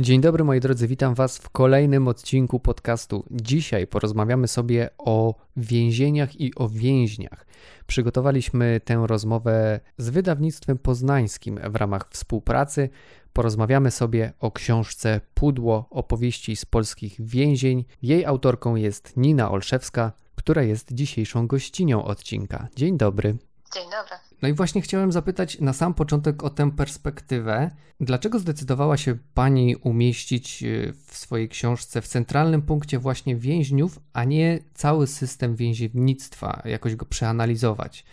Dzień dobry moi drodzy, witam Was w kolejnym odcinku podcastu. Dzisiaj porozmawiamy sobie o więzieniach i o więźniach. Przygotowaliśmy tę rozmowę z wydawnictwem poznańskim w ramach współpracy. Porozmawiamy sobie o książce Pudło opowieści z polskich więzień. Jej autorką jest Nina Olszewska, która jest dzisiejszą gościnią odcinka. Dzień dobry. Dzień dobry. No i właśnie chciałem zapytać na sam początek o tę perspektywę. Dlaczego zdecydowała się Pani umieścić e, w swojej książce w centralnym punkcie właśnie więźniów, a nie cały system więziennictwa, jakoś go przeanalizować,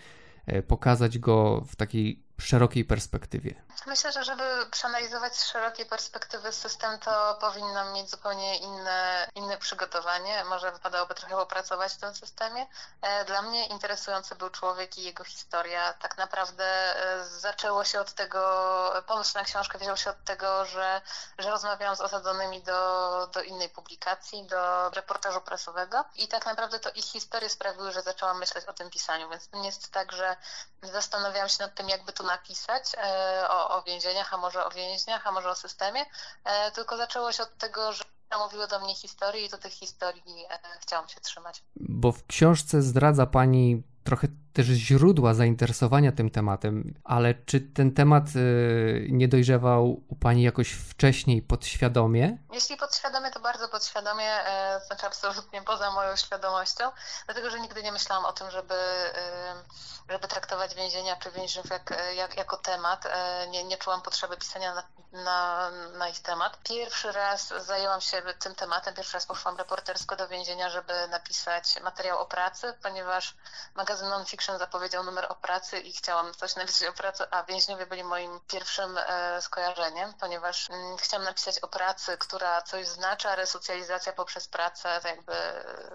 e, pokazać go w takiej szerokiej perspektywie? Myślę, że żeby przeanalizować z szerokiej perspektywy system, to powinnam mieć zupełnie inne, inne przygotowanie. Może wypadałoby trochę popracować w tym systemie. E, dla mnie interesujący był człowiek i jego historia. Tak naprawdę e, zaczęło się od tego, pomysł na książkę wziął się od tego, że, że rozmawiałam z osadzonymi do, do innej publikacji, do reportażu prasowego i tak naprawdę to ich historie sprawiły, że zaczęłam myśleć o tym pisaniu, więc nie jest tak, że zastanawiałam się nad tym, jakby tu napisać e, o, o więzieniach, a może o więźniach, a może o systemie, e, tylko zaczęło się od tego, że mówiły do mnie historii i do tych historii e, chciałam się trzymać. Bo w książce zdradza Pani trochę też źródła zainteresowania tym tematem, ale czy ten temat y, nie dojrzewał u Pani jakoś wcześniej podświadomie? Jeśli podświadomie, to bardzo podświadomie, e, znaczy absolutnie poza moją świadomością, dlatego że nigdy nie myślałam o tym, żeby, y, żeby traktować więzienia czy więźniów jak, jak, jako temat. E, nie, nie czułam potrzeby pisania na, na, na ich temat. Pierwszy raz zajęłam się tym tematem, pierwszy raz poszłam reportersko do więzienia, żeby napisać materiał o pracy, ponieważ magazyn non-fiction zapowiedział numer o pracy i chciałam coś napisać o pracy, a więźniowie byli moim pierwszym e, skojarzeniem, ponieważ mm, chciałam napisać o pracy, która coś znaczy, a resocjalizacja poprzez pracę jakby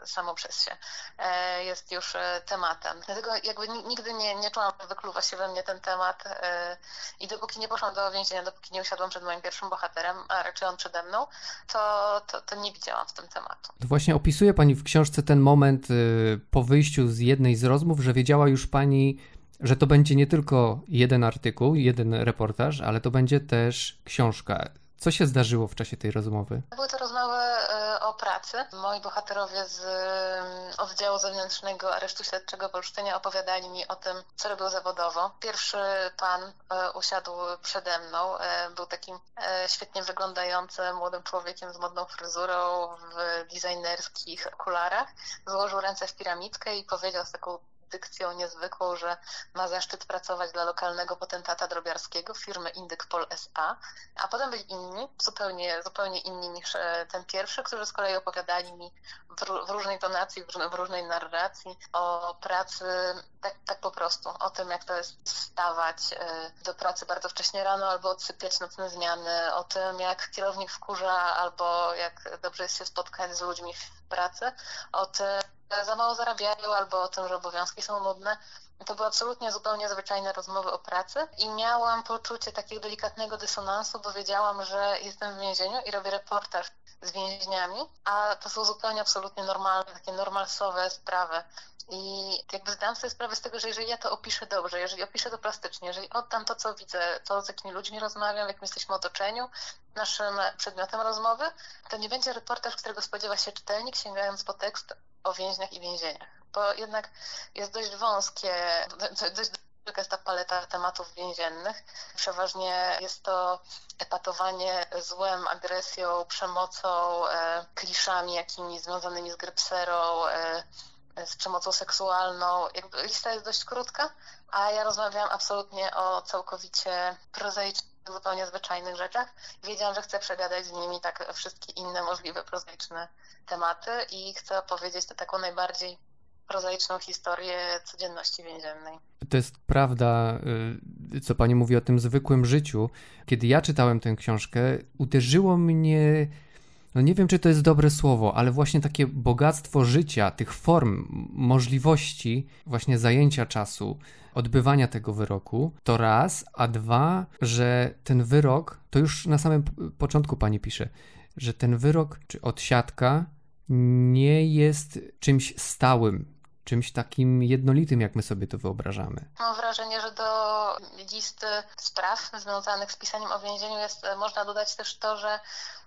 samo przez się e, jest już e, tematem. Dlatego jakby nigdy nie, nie czułam, że wykluwa się we mnie ten temat e, i dopóki nie poszłam do więzienia, dopóki nie usiadłam przed moim pierwszym bohaterem, a raczej on przede mną, to, to, to nie widziałam w tym tematu. Właśnie opisuje Pani w książce ten moment y, po wyjściu z jednej z rozmów, że wiedziała już Pani, że to będzie nie tylko jeden artykuł, jeden reportaż, ale to będzie też książka. Co się zdarzyło w czasie tej rozmowy? Były to rozmowy e, o pracy. Moi bohaterowie z mm, oddziału zewnętrznego aresztu śledczego Olsztynia opowiadali mi o tym, co robią zawodowo. Pierwszy pan e, usiadł przede mną. E, był takim świetnie wyglądającym młodym człowiekiem z modną fryzurą w designerskich okularach. Złożył ręce w piramidkę i powiedział z taką dykcją niezwykłą, że ma zaszczyt pracować dla lokalnego potentata drobiarskiego firmy Indykpol SA, a potem byli inni, zupełnie, zupełnie inni niż e, ten pierwszy, którzy z kolei opowiadali mi w, w różnej tonacji, w, różnej narracji o pracy tak, tak po prostu, o tym jak to jest wstawać e, do pracy bardzo wcześnie rano albo odsypiać nocne zmiany, o tym jak kierownik wkurza albo jak dobrze jest się spotkać z ludźmi w pracy, o tym za mało zarabiają albo o tym, że obowiązki są nudne. To były absolutnie zupełnie zwyczajne rozmowy o pracy i miałam poczucie takiego delikatnego dysonansu, bo wiedziałam, że jestem w więzieniu i robię reportaż z więźniami, a to są zupełnie absolutnie normalne, takie normalsowe sprawy. I jakby zdałam sobie sprawę z tego, że jeżeli ja to opiszę dobrze, jeżeli opiszę to plastycznie, jeżeli oddam to, co widzę, to z jakimi ludźmi rozmawiam, w jakim jesteśmy otoczeniu, naszym przedmiotem rozmowy, to nie będzie reportaż, którego spodziewa się czytelnik, sięgając po tekst o więźniach i więzieniach. Bo jednak jest dość wąskie, dość wielka jest ta paleta tematów więziennych. Przeważnie jest to epatowanie złem, agresją, przemocą, e, kliszami jakimiś związanymi z grypserą, e, z przemocą seksualną. Jakby lista jest dość krótka, a ja rozmawiałam absolutnie o całkowicie prozaicznych, zupełnie zwyczajnych rzeczach. Wiedziałam, że chcę przegadać z nimi tak wszystkie inne możliwe prozaiczne tematy i chcę opowiedzieć tę taką najbardziej prozaiczną historię codzienności więziennej. To jest prawda, y, co pani mówi o tym zwykłym życiu. Kiedy ja czytałem tę książkę, uderzyło mnie no nie wiem, czy to jest dobre słowo, ale właśnie takie bogactwo życia, tych form, możliwości właśnie zajęcia czasu, odbywania tego wyroku, to raz, a dwa, że ten wyrok, to już na samym początku pani pisze, że ten wyrok czy odsiadka nie jest czymś stałym, czymś takim jednolitym, jak my sobie to wyobrażamy. Mam wrażenie, że do listy spraw związanych z pisaniem o więzieniu jest, można dodać też to, że,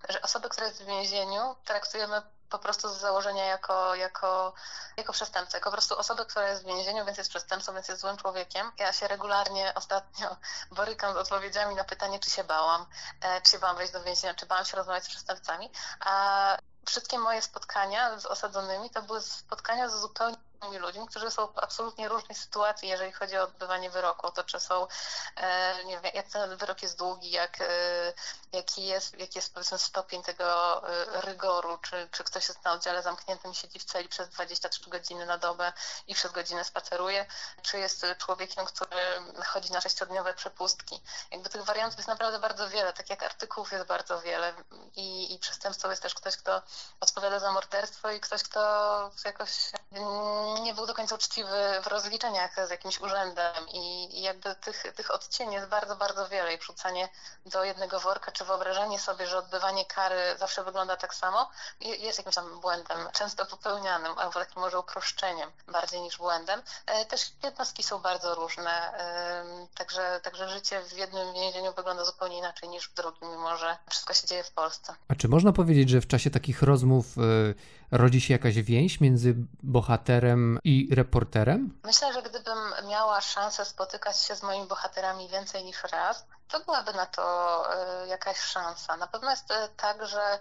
że osoby, które jest w więzieniu, traktujemy po prostu z założenia jako, jako, jako przestępcę, jako po prostu osobę, która jest w więzieniu, więc jest przestępcą, więc jest złym człowiekiem. Ja się regularnie ostatnio borykam z odpowiedziami na pytanie, czy się bałam, e, czy się bałam wejść do więzienia, czy bałam się rozmawiać z przestępcami, a wszystkie moje spotkania z osadzonymi to były spotkania z zupełnie ludźmi, którzy są w absolutnie różnej sytuacji, jeżeli chodzi o odbywanie wyroku. To czy są, e, nie wiem, jak ten wyrok jest długi, jak, e, jaki, jest, jaki jest powiedzmy stopień tego e, rygoru, czy, czy ktoś jest na oddziale zamkniętym siedzi w celi przez 23 godziny na dobę i przez godzinę spaceruje, czy jest człowiekiem, który chodzi na sześciodniowe przepustki. Jakby tych wariantów jest naprawdę bardzo wiele, tak jak artykułów jest bardzo wiele i, i przestępcą jest też ktoś, kto odpowiada za morderstwo i ktoś, kto jakoś nie był do końca uczciwy w rozliczeniach z jakimś urzędem i jakby tych, tych odcieni jest bardzo, bardzo wiele i wrzucanie do jednego worka, czy wyobrażanie sobie, że odbywanie kary zawsze wygląda tak samo, jest jakimś tam błędem, często popełnianym, albo takim może uproszczeniem bardziej niż błędem. E, też jednostki są bardzo różne, także, także życie w jednym więzieniu wygląda zupełnie inaczej niż w drugim, mimo że wszystko się dzieje w Polsce. A czy można powiedzieć, że w czasie takich rozmów y, rodzi się jakaś więź między bohaterem i reporterem? Myślę, że gdybym miała szansę spotykać się z moimi bohaterami więcej niż raz, to byłaby na to e, jakaś szansa. Na pewno jest e, tak, że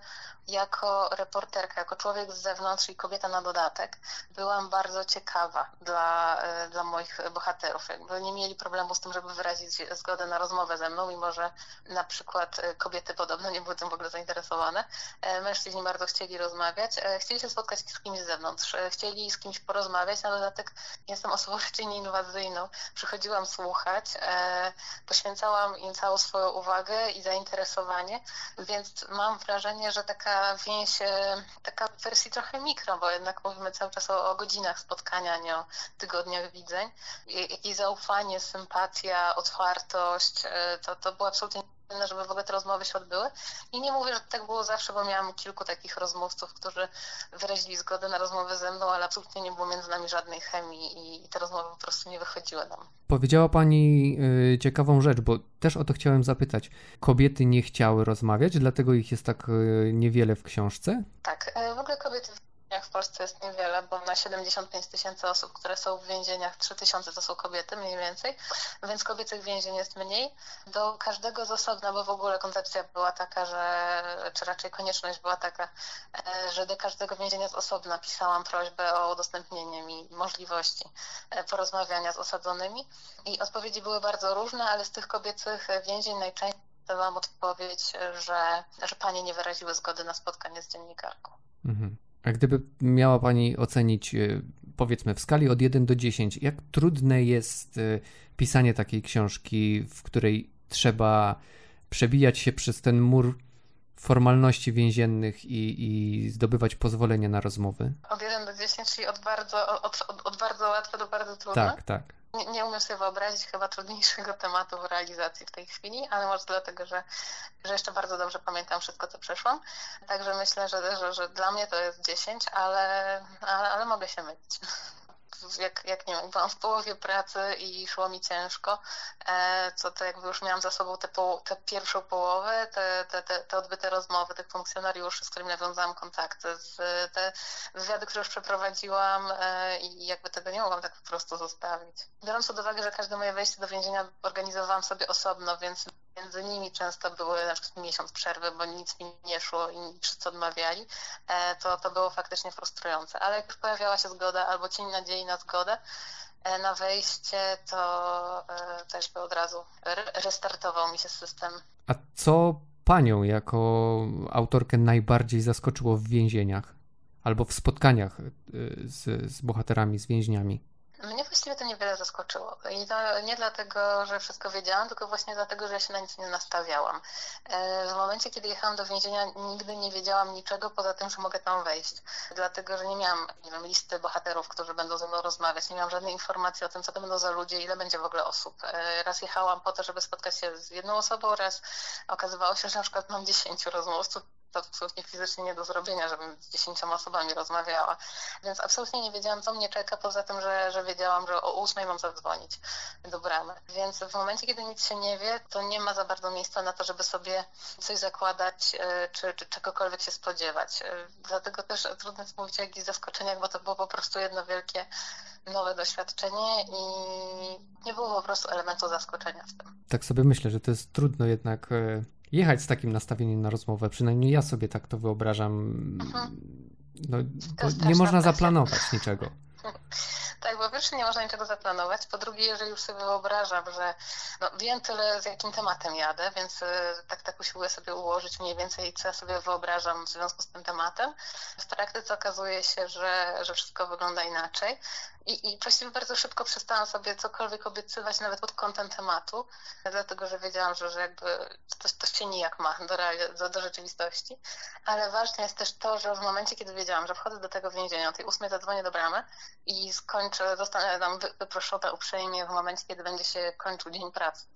jako reporterka, jako człowiek z zewnątrz i kobieta na dodatek, byłam bardzo ciekawa dla, e, dla moich bohaterów. Jakby nie mieli problemu z tym, żeby wyrazić zgodę na rozmowę ze mną, mimo że na przykład kobiety podobno nie były tym w ogóle zainteresowane. Mężczyźni bardzo chcieli rozmawiać, chcieli się spotkać z kimś z zewnątrz, chcieli z kimś porozmawiać. Na dodatek jestem osobą raczej nieinwazyjną. Przychodziłam słuchać, poświęcałam im całą swoją uwagę i zainteresowanie, więc mam wrażenie, że taka więź, e, taka w wersji trochę mikro, bo jednak mówimy cały czas o, o godzinach spotkania, nie o tygodniach widzeń. Jakieś zaufanie, sympatia, otwartość, e, to, to absolutnie żeby w ogóle te rozmowy się odbyły. I nie mówię, że tak było zawsze, bo miałam kilku takich rozmówców, którzy wyrazili zgodę na rozmowę ze mną, ale absolutnie nie było między nami żadnej chemii i te rozmowy po prostu nie wychodziły nam. Powiedziała Pani y, ciekawą rzecz, bo też o to chciałem zapytać. Kobiety nie chciały rozmawiać, dlatego ich jest tak y, niewiele w książce? Tak, y, w ogóle kobiety więzieniach w Polsce jest niewiele, bo na 75 tysięcy osób, które są w więzieniach, 3 tysiące to są kobiety mniej więcej, więc kobiecych więzień jest mniej. Do każdego z osobna, bo w ogóle koncepcja była taka, że, czy raczej konieczność była taka, e, że do każdego więzienia z osobna pisałam prośbę o udostępnienie mi możliwości e, porozmawiania z osadzonymi i odpowiedzi były bardzo różne, ale z tych kobiecych więzień najczęściej dostałam odpowiedź, że, że panie nie wyraziły zgody na spotkanie z dziennikarką. Mhm. A gdyby miała Pani ocenić, e, powiedzmy, w skali od 1 do 10, jak trudne jest e, pisanie takiej książki, w której trzeba przebijać się przez ten mur formalności więziennych i, i zdobywać pozwolenia na rozmowy? Od 1 do 10, czyli od bardzo, od, od, od bardzo łatwe do bardzo trudne? Tak, tak. Nie, nie umiem sobie wyobrazić chyba trudniejszego tematu w realizacji w tej chwili, ale może dlatego, że, że jeszcze bardzo dobrze pamiętam wszystko, co przeszłam. Także myślę, że, że, że dla mnie to jest 10, ale, ale, ale mogę się mylić jak, jak nie wiem, byłam w połowie pracy i szło mi ciężko, e, to, to jakby już miałam za sobą tę te pierwszą połowę, te, te, te, te odbyte rozmowy tych funkcjonariuszy, z którymi nawiązałam kontakty, z, te wywiady, które już przeprowadziłam e, i jakby tego nie mogłam tak po prostu zostawić. Biorąc pod uwagę, że każde moje wejście do więzienia organizowałam sobie osobno, więc między nimi często były na przykład miesiąc przerwy, bo nic mi nie szło i wszyscy odmawiali, e, to, to było faktycznie frustrujące. Ale jak już pojawiała się zgoda albo cień nadziei na zgodę, e, na wejście, to e, też by od razu restartował mi się system. A co panią jako autorkę najbardziej zaskoczyło w więzieniach albo w spotkaniach z, z bohaterami, z więźniami? Mnie właściwie to niewiele zaskoczyło. I to nie dlatego, że wszystko wiedziałam, tylko właśnie dlatego, że ja się na nic nie nastawiałam. E, w momencie, kiedy jechałam do więzienia, nigdy nie wiedziałam niczego poza tym, że mogę tam wejść. Dlatego, że nie miałam nie wiem, listy bohaterów, którzy będą ze mną rozmawiać. Nie miałam żadnej informacji o tym, co to będą za ludzie, ile będzie w ogóle osób. E, raz jechałam po to, żeby spotkać się z jedną osobą, raz okazywało się, że na przykład mam dziesięciu rozmówców to absolutnie fizycznie nie do zrobienia, żebym z dziesięcioma osobami rozmawiała. Więc absolutnie nie wiedziałam, co mnie czeka, poza tym, że, że wiedziałam, że o ósmej mam zadzwonić do bramy. Więc w momencie, kiedy nic się nie wie, to nie ma za bardzo miejsca na to, żeby sobie coś zakładać, e, czy, czy czegokolwiek się spodziewać. E, dlatego też trudno jest mówić o jakichś zaskoczeniach, bo to było po prostu jedno wielkie nowe doświadczenie i nie było po prostu elementu zaskoczenia w tym. Tak sobie myślę, że to jest trudno jednak e, jechać z takim nastawieniem na rozmowę. Przynajmniej ja sobie tak to wyobrażam. Mhm. No, nie można zaplanować niczego. Tak, po pierwsze nie można niczego zaplanować, po drugie, jeżeli już sobie wyobrażam, że no, wiem tyle, z jakim tematem jadę, więc y, tak, tak usiłuję sobie ułożyć mniej więcej, co ja sobie wyobrażam w związku z tym tematem. W praktyce okazuje się, że, że wszystko wygląda inaczej i, i właściwie bardzo szybko przestałam sobie cokolwiek obiecywać, nawet pod kątem tematu, dlatego, że wiedziałam, że, że jakby to, to się nijak ma do, do, do rzeczywistości. Ale ważne jest też to, że w momencie, kiedy wiedziałam, że wchodzę do tego więzienia, o tej ósmej zadzwonię do bramy i skończę, zostanę tam wyproszona uprzejmie w momencie, kiedy będzie się kończył dzień pracy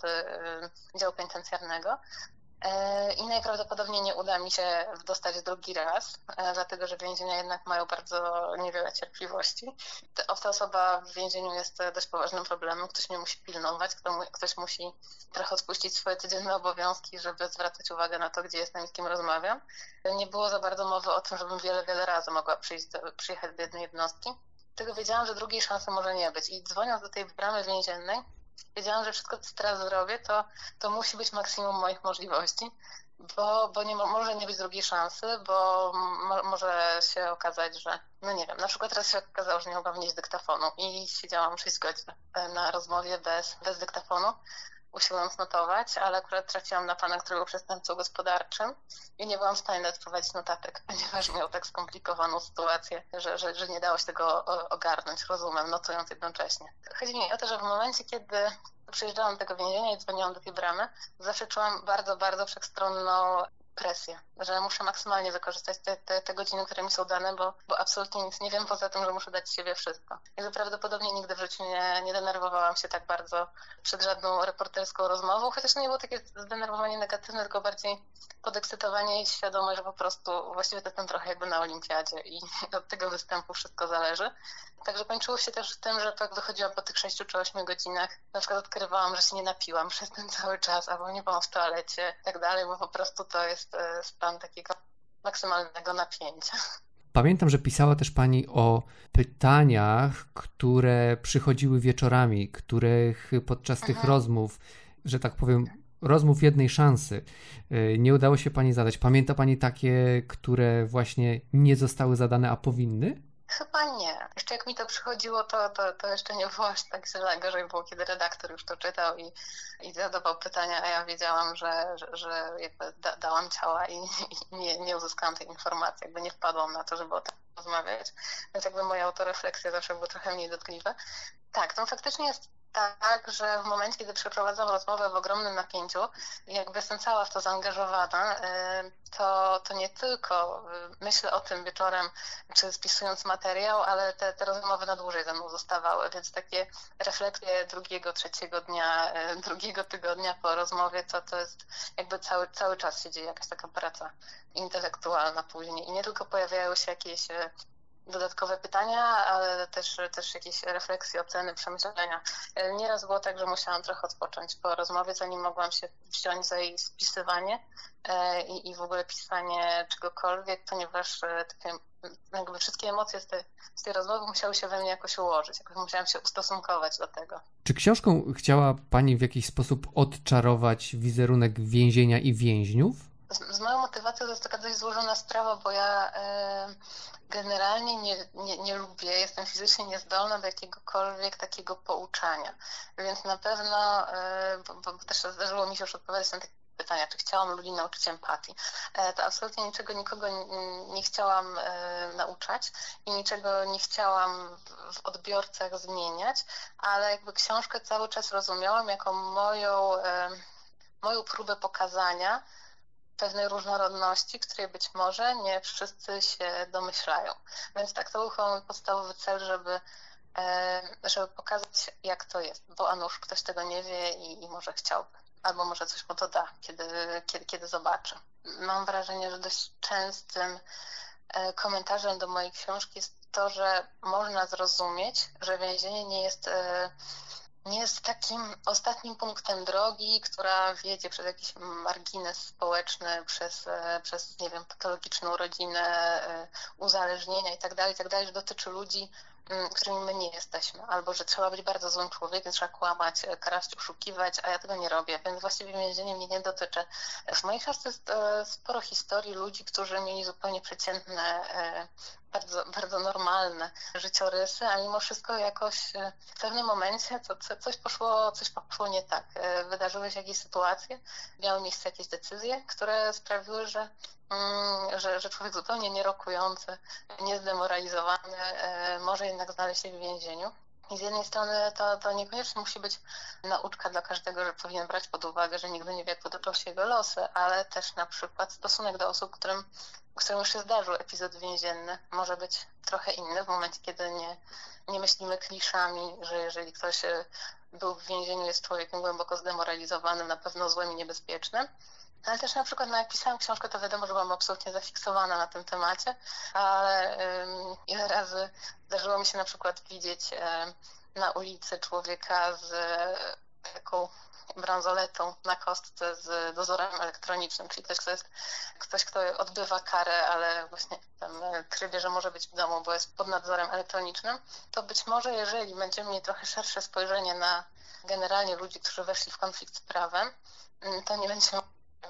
y, działu penitencjarnego, E, i najprawdopodobniej nie uda mi się dostać drugi raz, e, dlatego że więzienia jednak mają bardzo niewiele cierpliwości. Ta osoba w więzieniu jest dość poważnym problemem, ktoś mnie musi pilnować, ktoś musi trochę odpuścić swoje codzienne obowiązki, żeby zwracać uwagę na to, gdzie jestem i z kim rozmawiam. Nie było za bardzo mowy o tym, żebym wiele, wiele razy mogła przyjść przyjechać do jednej jednostki. Tego wiedziałam, że drugiej szansy może nie być. I dzwoniąc do tej bramy więziennej, wiedziałam, że wszystko, co teraz zrobię, to, to musi być maksimum moich możliwości, bo, bo nie, może nie być drugiej szansy, bo mo, może się okazać, że, no nie wiem, na przykład teraz się okazało, że nie mogłam wnieść dyktafonu i siedziałam 6 godzin na rozmowie bez, bez dyktafonu usiłując notować, ale akurat trafiłam na pana, który był przestępcą gospodarczym i nie byłam w stanie nawet prowadzić notatek, ponieważ miał tak skomplikowaną sytuację, że, że, że nie dało się tego ogarnąć rozumem, notując jednocześnie. Chodzi mi o to, że w momencie, kiedy przyjeżdżałam do tego więzienia i dzwoniłam do tej bramy, zawsze czułam bardzo, bardzo wszechstronną presję, że muszę maksymalnie wykorzystać te, te, te, godziny, które mi są dane, bo, bo absolutnie nic nie wiem poza tym, że muszę dać siebie wszystko. I że prawdopodobnie nigdy w życiu nie, nie denerwowałam się tak bardzo przed żadną reporterską rozmową, chociaż nie było takie zdenerwowanie negatywne, tylko bardziej podekscytowanie i świadomość, że po prostu właściwie to jestem trochę jakby na olimpiadzie i od tego występu wszystko zależy. Także kończyło się też w tym, że jak wychodziłam po tych 6 czy 8 godzinach, na przykład odkrywałam, że się nie napiłam przez ten cały czas, albo nie byłam w toalecie i tak dalej, bo po prostu to jest e, stan takiego maksymalnego napięcia. Pamiętam, że pisała też Pani o pytaniach, które przychodziły wieczorami, których podczas tych mhm. rozmów, że tak powiem, rozmów jednej szansy e, nie udało się Pani zadać. Pamięta Pani takie, które właśnie nie zostały zadane, a powinny? Chyba nie. Jeszcze jak mi to przychodziło, to, to, to jeszcze nie było aż tak źle. Gorzej było, kiedy redaktor już to czytał i, i zadawał pytania, a ja wiedziałam, że, że, że jakby da, dałam ciała i, i, nie, nie uzyskałam tej informacji, jakby nie wpadłam na to, żeby o tym rozmawiać. Więc jakby moje autorefleksje zawsze były trochę mniej dotkliwe. Tak, to faktycznie jest tak, że w momencie, kiedy przeprowadzam rozmowę w ogromnym napięciu jakby jestem cała w to zaangażowana, y, to, to nie tylko y, myślę o tym wieczorem, czy spisując materiał, ale te, te rozmowy na dłużej ze mną zostawały, więc takie refleksje drugiego, trzeciego dnia, y, drugiego tygodnia po rozmowie, to, to jest jakby cały, cały czas się dzieje jakaś taka praca intelektualna później. I nie tylko pojawiają się jakieś dodatkowe pytania, ale też, też jakieś refleksje, oceny, przemyślenia. Nieraz było tak, że musiałam trochę odpocząć po rozmowie, zanim mogłam się wziąć za jej spisywanie e, i, i w ogóle pisanie czegokolwiek, ponieważ e, takie, jakby wszystkie emocje z tej, z tej rozmowy musiały się we mnie jakoś ułożyć, jakoś musiałam się ustosunkować do tego. Czy książką chciała Pani w jakiś sposób odczarować wizerunek więzienia i więźniów? Z, z moją motywacją to jest taka dość złożona sprawa, bo ja e, generalnie nie, nie, nie lubię, jestem fizycznie niezdolna do jakiegokolwiek takiego pouczania. Więc na pewno, e, bo, bo, też zdarzyło mi się już odpowiadać na takie pytania, czy chciałam ludzi nauczyć empatii. E, to absolutnie niczego nikogo nie, chciałam nauczać i niczego nie chciałam w odbiorcach zmieniać, ale jakby książkę cały czas rozumiałam jako moją, moją próbę pokazania, pewnej różnorodności, której być może nie wszyscy się domyślają. Więc tak, to był chyba mój podstawowy cel, żeby, żeby pokazać, jak to jest, bo a ktoś tego nie wie i, i może chciałby. albo może coś mu to da, kiedy, kiedy, kiedy zobaczy. Mam wrażenie, że dość częstym e, komentarzem do mojej książki jest to, że można zrozumieć, że więzienie nie jest e, jest takim ostatnim punktem drogi, która wiedzie przez jakiś margines społeczny, przez, e, przez nie wiem, patologiczną rodzinę, uzależnienia itd., tak itd., tak że dotyczy ludzi, którymi my nie jesteśmy, albo że trzeba być bardzo złym człowiekiem, trzeba kłamać, e, kraść, oszukiwać, a ja tego nie robię, więc właściwie więzienie mnie nie dotyczy. W mojej książce jest e, sporo historii ludzi, którzy mieli zupełnie przeciętne, e, bardzo, bardzo normalne życiorysy, a mimo wszystko jakoś w pewnym momencie to, coś, poszło, coś poszło nie tak. Wydarzyły się jakieś sytuacje, miały miejsce jakieś decyzje, które sprawiły, że Mm, że, że człowiek zupełnie nierokujący, niezdemoralizowany e, może jednak znaleźć się w więzieniu. I z jednej strony to, to niekoniecznie musi być nauczka dla każdego, że powinien brać pod uwagę, że nigdy nie wie, jak potoczą się jego losy, ale też na przykład stosunek do osób, którym, którym już się zdarzył epizod więzienny, może być trochę inny w momencie, kiedy nie, nie myślimy kliszami, że jeżeli ktoś e, był w więzieniu, jest człowiekiem głęboko zdemoralizowanym, na pewno złym i niebezpiecznym, ale też na przykład, no jak pisałam książkę, to wiadomo, że byłam absolutnie zafiksowana na tym temacie, ale um, ile razy zdarzyło mi się na przykład widzieć um, na ulicy człowieka z taką bransoletą na kostce z dozorem elektronicznym, czyli ktoś, kto jest ktoś, kto odbywa karę, ale właśnie w tym trybie, że może być w domu, bo jest pod nadzorem elektronicznym, to być może jeżeli będziemy mieli trochę szersze spojrzenie na generalnie ludzi, którzy weszli w konflikt z prawem, to nie będziemy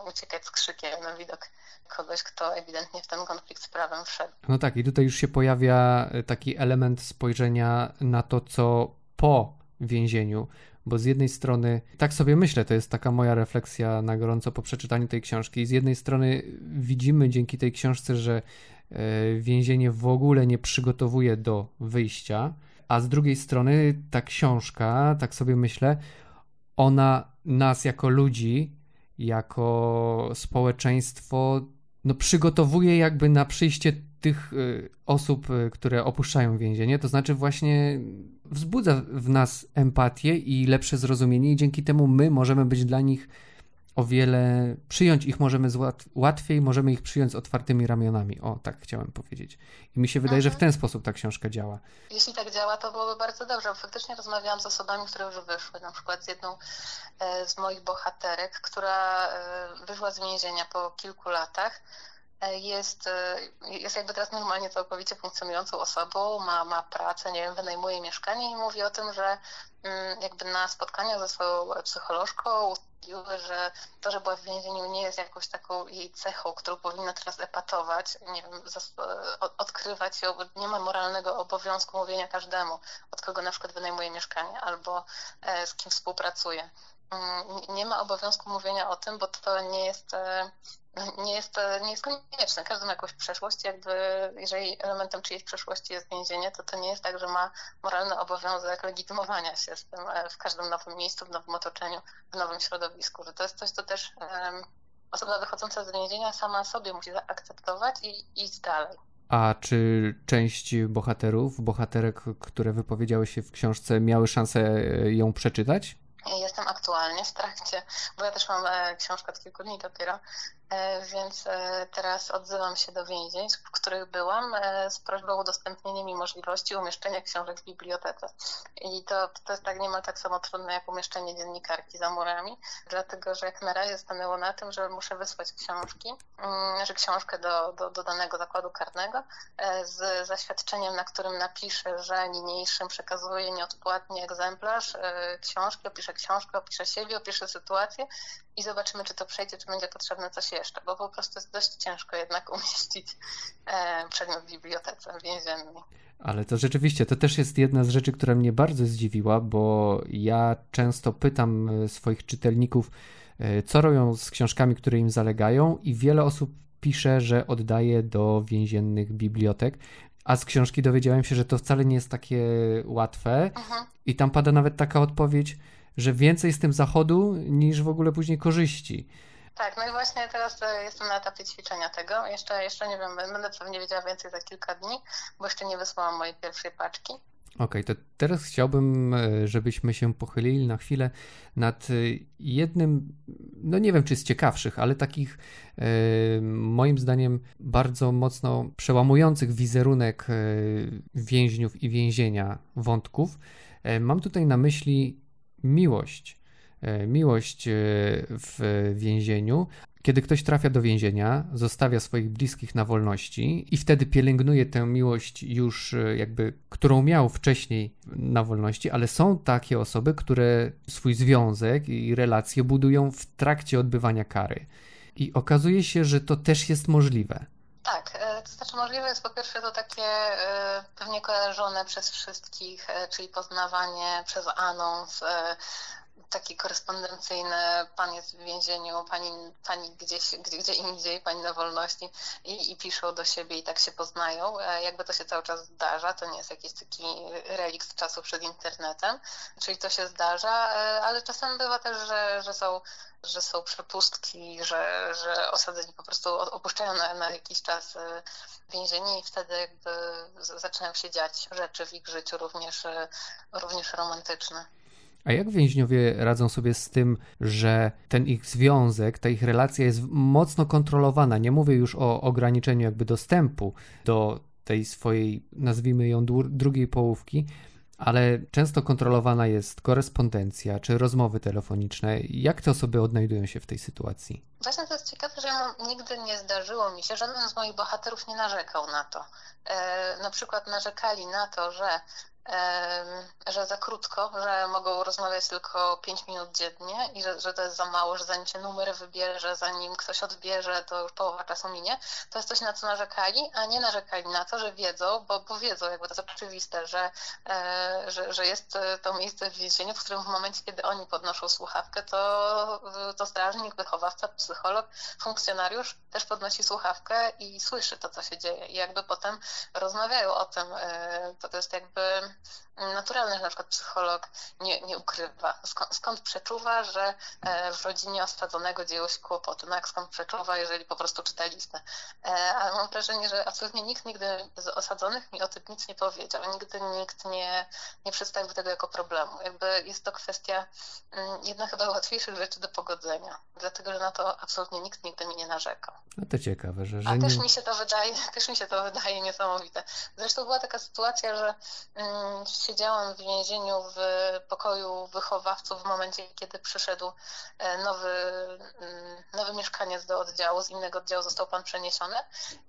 uciekać z krzykiem na widok kogoś, kto ewidentnie w ten konflikt z prawem wszedł. No tak, i tutaj już się pojawia e, taki element spojrzenia na to, co po więzieniu, bo z jednej strony, tak sobie myślę, to jest taka moja refleksja na gorąco po przeczytaniu tej książki. Z jednej strony widzimy dzięki tej książce, że e, więzienie w ogóle nie przygotowuje do wyjścia, a z drugiej strony ta książka, tak sobie myślę, ona nas jako ludzi jako społeczeństwo no, przygotowuje jakby na przyjście tych y, osób, y, które opuszczają więzienie, to znaczy właśnie wzbudza w nas empatię i lepsze zrozumienie i dzięki temu my możemy być dla nich o wiele, przyjąć ich możemy łatwiej, możemy ich przyjąć z otwartymi ramionami. O, tak chciałem powiedzieć. I mi się wydaje, że w ten sposób ta książka działa. Jeśli tak działa, to byłoby bardzo dobrze. Faktycznie rozmawiałam z osobami, które już wyszły, na przykład z jedną e, z moich bohaterek, która e, wyszła z więzienia po kilku latach e, jest, jest jakby teraz normalnie całkowicie funkcjonującą osobą, ma, ma pracę, nie wiem, wynajmuje mieszkanie i mówi o tym, że mm, jakby na spotkaniach ze swoją psycholożką że to, że była w więzieniu nie jest jakąś taką jej cechą, którą powinna teraz epatować, nie wiem, odkrywać ją, nie ma moralnego obowiązku mówienia każdemu, od kogo na przykład wynajmuje mieszkanie albo e, z kim współpracuje. Mm, nie ma obowiązku mówienia o tym, bo to nie jest e, nie jest, nie jest konieczne. Każdy ma jakąś przeszłość, jakby jeżeli elementem czyjejś przeszłości jest więzienie, to to nie jest tak, że ma moralny obowiązek legitymowania się z tym e, w każdym nowym miejscu, w nowym otoczeniu, w nowym środowisku, że to jest coś, co też osoba wychodząca z więzienia sama sobie musi zaakceptować i iść dalej. A czy część bohaterów, bohaterek, które wypowiedziały się w książce, miały szansę ją przeczytać? Jestem aktualnie w trakcie, bo ja też mam e, książkę od kilku dni dopiero, więc e, teraz odzywam się do więzień, w których byłam, z prośbą o udostępnienie mi możliwości umieszczenia książek w bibliotece. I to, to jest tak niemal tak samo trudne jak umieszczenie dziennikarki za murami, dlatego że jak na razie stanęło na tym, że muszę wysłać książki, mm, że książkę do, do, do danego zakładu karnego z zaświadczeniem, na którym napiszę, że niniejszym przekazuję nieodpłatnie egzemplarz książki, opiszę książkę, opiszę siebie, opiszę sytuację i zobaczymy, czy to przejdzie, czy będzie potrzebne coś jeszcze, bo po prostu jest dość ciężko jednak umieścić e, przedmiot w bibliotece więziennej. Ale to rzeczywiście, to też jest jedna z rzeczy, która mnie bardzo zdziwiła, bo ja często pytam e, swoich czytelników, e, co robią z książkami, które im zalegają, i wiele osób pisze, że oddaje do więziennych bibliotek. A z książki dowiedziałem się, że to wcale nie jest takie łatwe. Mhm. I tam pada nawet taka odpowiedź, że więcej z tym zachodu niż w ogóle później korzyści. Tak, no i właśnie teraz jestem na etapie ćwiczenia tego. Jeszcze, jeszcze nie wiem, będę pewnie wiedziała więcej za kilka dni, bo jeszcze nie wysłałam mojej pierwszej paczki. Okej, okay, to teraz chciałbym, e, żebyśmy się pochylili na chwilę nad e, jednym, no nie wiem czy z ciekawszych, ale takich e, moim zdaniem bardzo mocno przełamujących wizerunek więźniów i więzienia wątków. Mam tutaj na myśli miłość. Miłość w więzieniu, kiedy ktoś trafia do więzienia, zostawia swoich bliskich na wolności i wtedy pielęgnuje tę miłość już e, jakby, którą miał wcześniej na wolności, ale są takie osoby, które swój związek i relacje budują w trakcie odbywania kary. I okazuje się, że to też jest możliwe. Tak, e, to znaczy możliwe jest po pierwsze to takie e, pewnie kojarzone przez wszystkich, czyli poznawanie przez anons, taki korespondencyjny, pan jest w więzieniu, pani, pani gdzieś, gdzie, gdzie indziej, pani na wolności i, i piszą do siebie i tak się poznają. E, jakby to się cały czas zdarza, to nie jest jakiś taki relikt z czasów przed internetem, czyli to się zdarza, e, ale czasem bywa też, że, że są że są przepustki, że, że osadzeni po prostu opuszczają na, na jakiś czas e, więzienie i wtedy jakby zaczynają się dziać rzeczy w ich życiu również, również romantyczne. A jak więźniowie radzą sobie z tym, że ten ich związek, ta ich relacja jest mocno kontrolowana? Nie mówię już o ograniczeniu jakby dostępu do tej swojej, nazwijmy ją drugiej połówki, ale często kontrolowana jest korespondencja czy rozmowy telefoniczne. Jak te osoby odnajdują się w tej sytuacji? Właśnie to jest ciekawe, że nigdy nie zdarzyło mi się, żaden z moich bohaterów nie narzekał na to. E, na przykład narzekali na to, że że za krótko, że mogą rozmawiać tylko 5 minut dziennie i że, że to jest za mało, że zanim się numer wybierze, zanim ktoś odbierze, to już połowa czasu minie. To jest coś, na co narzekali, a nie narzekali na to, że wiedzą, bo, bo wiedzą, jakby to jest oczywiste, że, e, że, że jest to miejsce w więzieniu, w którym w momencie, kiedy oni podnoszą słuchawkę, to, to strażnik, wychowawca, psycholog, funkcjonariusz też podnosi słuchawkę i słyszy to, co się dzieje. I jakby potem rozmawiają o tym. E, to, to jest jakby naturalne, że na przykład psycholog nie, nie ukrywa. Skąd, skąd przeczuwa, że e, w rodzinie osadzonego dzieją się kłopoty? No jak skąd przeczuwa, jeżeli po prostu czyta listę? E, ale mam wrażenie, że absolutnie nikt nigdy z osadzonych mi o tym nic nie powiedział. Nigdy nikt nie, nie przedstawił tego jako problemu. Jakby jest to kwestia mm, jedna chyba łatwiejszych rzeczy do pogodzenia. Dlatego, że na to absolutnie nikt nigdy mi nie narzekał. No to ciekawe, że... że A też mi się to wydaje, też mi się to wydaje niesamowite. Zresztą była taka sytuacja, że mm, siedziałam w więzieniu w pokoju wychowawców w momencie, kiedy przyszedł e, nowy, mm, nowy mieszkaniec do oddziału, z innego oddziału został pan przeniesiony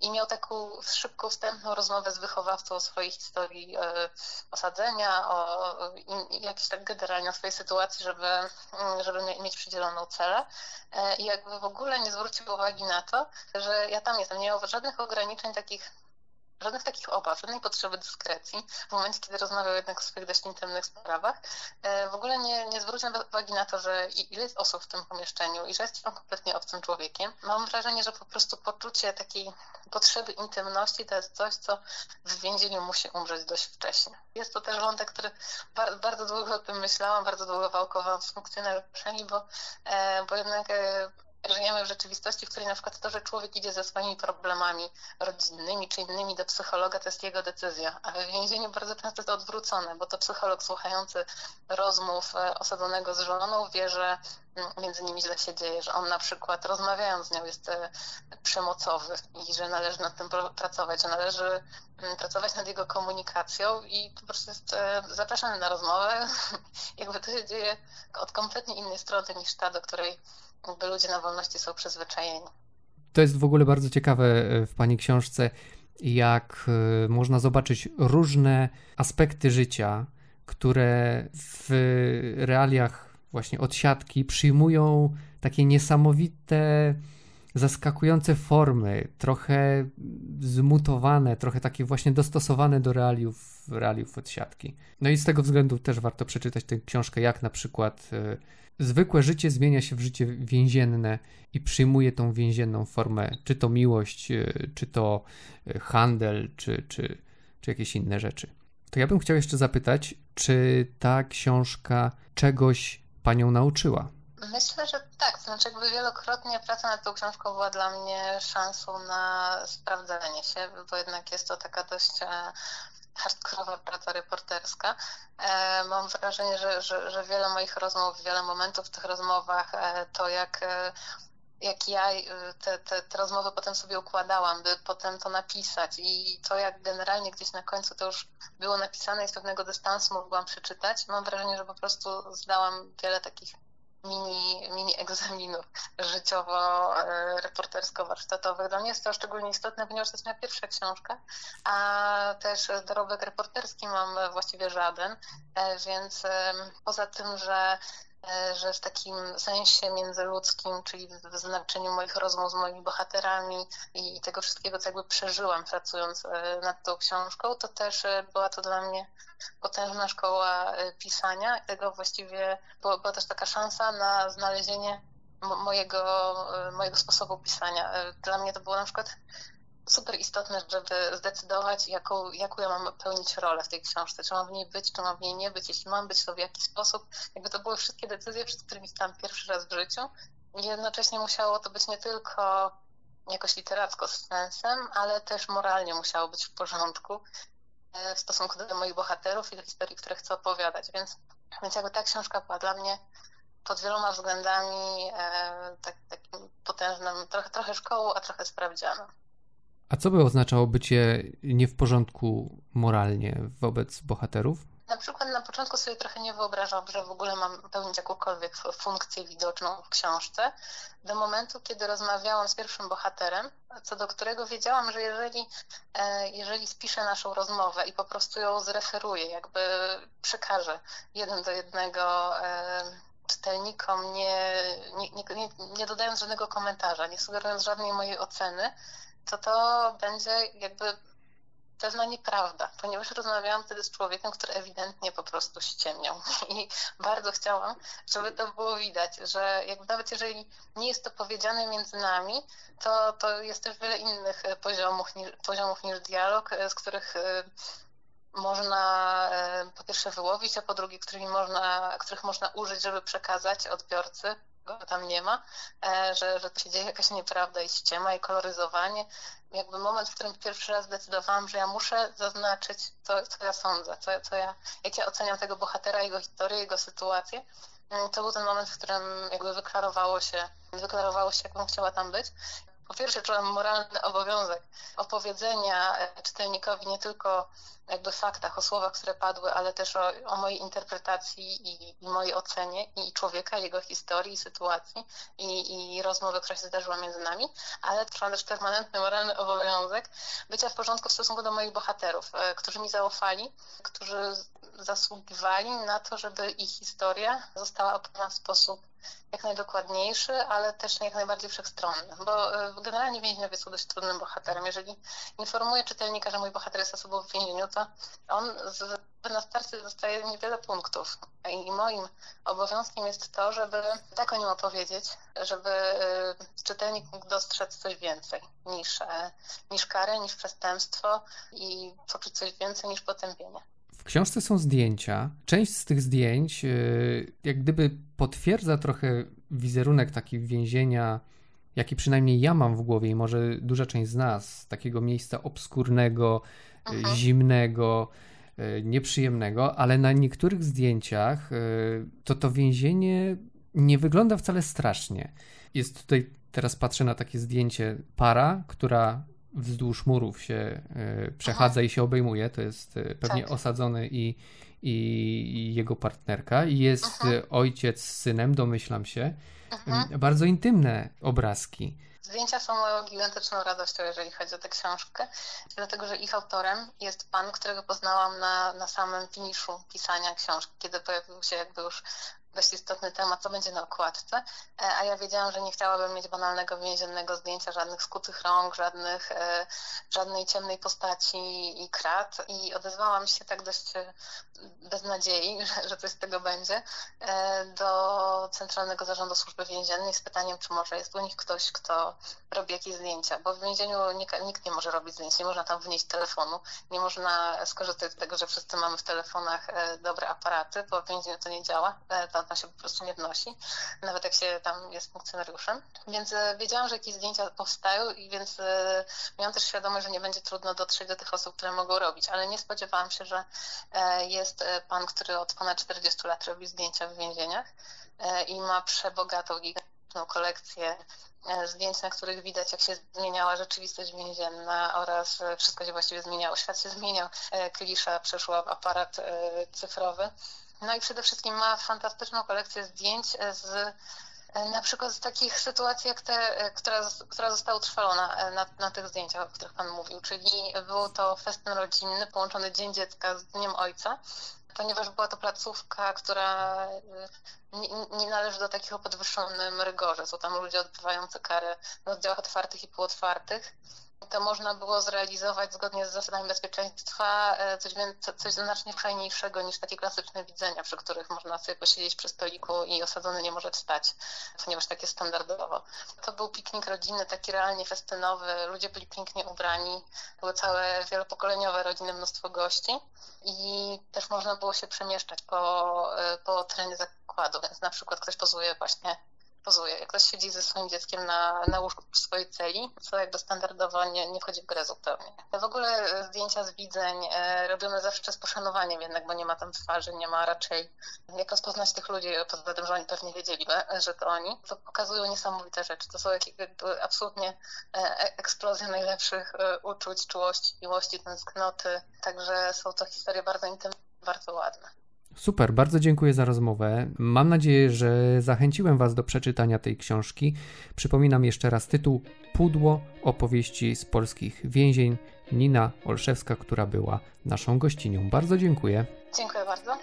i miał taką szybką, wstępną rozmowę z wychowawcą o swojej historii e, osadzenia, o jakiejś tak generalnie o swojej sytuacji, żeby, mm, żeby mieć przydzieloną celę. E, I jakby w ogóle nie zwrócił uwagi na to, że ja tam jestem. Nie miał żadnych ograniczeń takich żadnych takich obaw, żadnej potrzeby dyskrecji w momencie, kiedy rozmawiał jednak o swoich dość intymnych sprawach. E, w ogóle nie, nie zwrócił uwagi na to, że ile jest osób w tym pomieszczeniu i że jest on kompletnie obcym człowiekiem. Mam wrażenie, że po prostu poczucie takiej potrzeby intymności to jest coś, co w więzieniu musi umrzeć dość wcześnie. Jest to też wątek, który bardzo, bardzo długo o tym myślałam, bardzo długo wałkowałam z funkcjonariuszami, bo, e, bo jednak e, żyjemy w rzeczywistości, w której na przykład to, że człowiek idzie ze swoimi problemami rodzinnymi czy innymi do psychologa, to jest jego decyzja. A w więzieniu bardzo często jest to odwrócone, bo to psycholog słuchający rozmów e, osadzonego z żoną wie, że mm, między nimi źle się dzieje, że on na przykład rozmawiając z nią jest e, przemocowy i że należy nad tym pracować, że należy mm, pracować nad jego komunikacją i po prostu jest e, zapraszany na rozmowę. Jakby to się dzieje od kompletnie innej strony niż ta, do której jakby ludzie na wolności są przyzwyczajeni. To jest w ogóle bardzo ciekawe e, w Pani książce, jak e, można zobaczyć różne aspekty życia, które w realiach właśnie odsiadki przyjmują takie niesamowite, zaskakujące formy, trochę zmutowane, trochę takie właśnie dostosowane do realiów, realiów odsiadki. No i z tego względu też warto przeczytać tę książkę, jak na przykład e, zwykłe życie zmienia się w życie więzienne i przyjmuje tą więzienną formę, czy to miłość, e, czy to e, handel, czy, czy, czy jakieś inne rzeczy. To ja bym chciał jeszcze zapytać, czy ta książka czegoś panią nauczyła? Myślę, że tak. Znaczy, jakby wielokrotnie praca nad tą książką była dla mnie szansą na sprawdzenie się, bo jednak jest to taka dość hardkorowa praca reporterska. Mam wrażenie, że, że, że wiele moich rozmów, wiele momentów w tych rozmowach, to jak jak ja te, te, te rozmowy potem sobie układałam, by potem to napisać i to jak generalnie gdzieś na końcu to już było napisane i z pewnego dystansu mogłam przeczytać, mam wrażenie, że po prostu zdałam wiele takich mini, mini egzaminów życiowo-reportersko-warsztatowych. Dla mnie jest to szczególnie istotne, ponieważ to jest moja pierwsza książka, a też dorobek reporterski mam właściwie żaden, e, więc poza tym, że E, że w takim sensie międzyludzkim, czyli w znaczeniu moich rozmów z moimi bohaterami i tego wszystkiego, co jakby przeżyłam pracując e, nad tą książką, to też e, była to dla mnie potężna szkoła pisania. Tego właściwie była, była też taka szansa na znalezienie mojego, mojego sposobu pisania. Dla mnie to było na przykład super istotne, żeby zdecydować, jaką, jaką ja mam pełnić rolę w tej książce. Czy mam w niej być, czy mam w niej nie być, jeśli mam być, to w jaki sposób. Jakby to były wszystkie decyzje, przed którymi stałam pierwszy raz w życiu. Jednocześnie musiało to być nie tylko jakoś literacko z sensem, ale też moralnie musiało być w porządku e, w stosunku do moich bohaterów i do historii, które chcę opowiadać. Więc, więc jakby ta książka była dla mnie pod wieloma względami e, tak, takim potężnym, trochę, trochę szkołą, a trochę sprawdzianem. A co by oznaczało bycie nie w porządku moralnie wobec bohaterów? Na przykład na początku sobie trochę nie wyobrażam, że w ogóle mam pełnić jakąkolwiek funkcję widoczną w książce. Do momentu, kiedy rozmawiałam z pierwszym bohaterem, co do którego wiedziałam, że jeżeli, e, jeżeli spiszę naszą rozmowę i po prostu ją zreferuję, jakby przekażę jeden do jednego e, czytelnikom, nie, nie, nie, nie dodając żadnego komentarza, nie sugerując żadnej mojej oceny, to to będzie jakby pewna nieprawda, ponieważ rozmawiałam wtedy z człowiekiem, który ewidentnie po prostu ściemniał. I bardzo chciałam, żeby to było widać, że jakby nawet jeżeli nie jest to powiedziane między nami, to, to jest też wiele innych poziomów, niż, poziomów niż dialog, z których y, można po pierwsze wyłowić, a po drugie, którymi można, których można użyć, żeby przekazać odbiorcy go tam nie ma, e, że, że to się dzieje jakaś nieprawda i ściema i koloryzowanie. Jakby moment, w którym pierwszy raz zdecydowałam, że ja muszę zaznaczyć, co, co ja sądzę, co, co ja, jak ja oceniam tego bohatera, jego historię, jego sytuację. Mm, to był ten moment, w którym jakby wyklarowało się, wyklarowało się, jakbym chciała tam być. Po pierwsze, czułam moralny obowiązek opowiedzenia e, czytelnikowi nie tylko jakby faktach, o słowach, które padły, ale też o, o mojej interpretacji i, i, mojej ocenie i człowieka, jego historii, sytuacji i, i rozmowy, która się zdarzyła między nami, ale czułam też permanentny moralny obowiązek bycia w porządku w stosunku do moich bohaterów, e, którzy mi zaufali, którzy zasługiwali na to, żeby ich historia została opisana w sposób jak najdokładniejszy, ale też jak najbardziej wszechstronny, bo e, generalnie więźniowie są dość trudnym bohaterem. Jeżeli informuję czytelnika, że mój bohater jest osobą w więzieniu, to on z, na starcie dostaje niewiele punktów. I moim obowiązkiem jest to, żeby tak o nim opowiedzieć, żeby e, czytelnik mógł dostrzec coś więcej niż, e, niż karę, niż przestępstwo i poczuć coś więcej niż potępienie. Książce są zdjęcia. Część z tych zdjęć, e, jak gdyby potwierdza trochę wizerunek taki więzienia, jaki przynajmniej ja mam w głowie i może duża część z nas, takiego miejsca obskurnego, Aha. zimnego, e, nieprzyjemnego, ale na niektórych zdjęciach e, to to więzienie nie wygląda wcale strasznie. Jest tutaj, teraz patrzę na takie zdjęcie para, która wzdłuż murów się e, przechadza Aha. i się obejmuje. To jest pewnie tak. osadzony i, i, jego partnerka. I jest Aha. ojciec z synem, domyślam się. Aha. Bardzo intymne obrazki. Zdjęcia są moją gigantyczną radością, jeżeli chodzi o tę książkę, dlatego że ich autorem jest pan, którego poznałam na, na samym finiszu pisania książki, kiedy pojawił się jakby już dość istotny temat, co będzie na okładce, e, a ja wiedziałam, że nie chciałabym mieć banalnego więziennego zdjęcia, żadnych skutych rąk, żadnych, e, żadnej ciemnej postaci i krat. I odezwałam się tak dość e, bez nadziei, że, że coś z tego będzie, do Centralnego Zarządu Służby Więziennej z pytaniem, czy może jest u nich ktoś, kto robi jakieś zdjęcia, bo w więzieniu nikt, nie może robić zdjęć, nie można tam wnieść telefonu, nie można skorzystać z tego, że wszyscy mamy w telefonach dobre aparaty, bo w więzieniu to nie działa, tam się po prostu nie wnosi, nawet jak się tam jest funkcjonariuszem. Więc e, wiedziałam, że jakieś zdjęcia powstają i więc e, miałam też świadomość, że nie będzie trudno dotrzeć do tych osób, które mogą robić, ale nie spodziewałam się, że jest pan, który od ponad 40 lat robi zdjęcia w więzieniach i ma przebogatą, gigantyczną kolekcję zdjęć, na których widać, jak się zmieniała rzeczywistość więzienna oraz wszystko się właściwie zmieniało. Świat się zmieniał, klisza przeszła w aparat cyfrowy. No i przede wszystkim ma fantastyczną kolekcję zdjęć z na przykład z takich sytuacji, jak te, która, która została utrwalona na, na tych zdjęciach, o których Pan mówił, czyli był to festyn rodzinny połączony Dzień Dziecka z Dniem Ojca, ponieważ była to placówka, która nie, nie należy do takich o podwyższonym rygorze. Są tam ludzie odbywający karę na oddziałach otwartych i półotwartych to można było zrealizować zgodnie z zasadami bezpieczeństwa e, coś, coś znacznie fajniejszego niż takie klasyczne widzenia, przy których można sobie posiedzieć przy stoliku i osadzony nie może wstać, ponieważ tak jest standardowo. To był piknik rodzinny, taki realnie festynowy, ludzie byli pięknie ubrani, były całe wielopokoleniowe rodziny, mnóstwo gości. I też można było się przemieszczać po, e, po terenie zakładu, więc na przykład ktoś pozuje właśnie pozuje. Jak ktoś siedzi ze swoim dzieckiem na, na łóżku w swojej celi, co jakby standardowo nie, nie wchodzi w grę zupełnie. W ogóle zdjęcia z widzeń e, robimy zawsze z poszanowaniem jednak, bo nie ma tam twarzy, nie ma raczej jak rozpoznać tych ludzi, poza tym, że oni pewnie wiedzieli, że to oni, to pokazują niesamowite rzeczy. To są jakby absolutnie e, e, eksplozje najlepszych uczuć, czułości, miłości, tęsknoty. Także są to historie bardzo intymne, bardzo ładne. Super, bardzo dziękuję za rozmowę. Mam nadzieję, że zachęciłem Was do przeczytania tej książki. Przypominam jeszcze raz tytuł Pudło opowieści z polskich więzień. Nina Olszewska, która była naszą gościnią. Bardzo dziękuję. Dziękuję bardzo.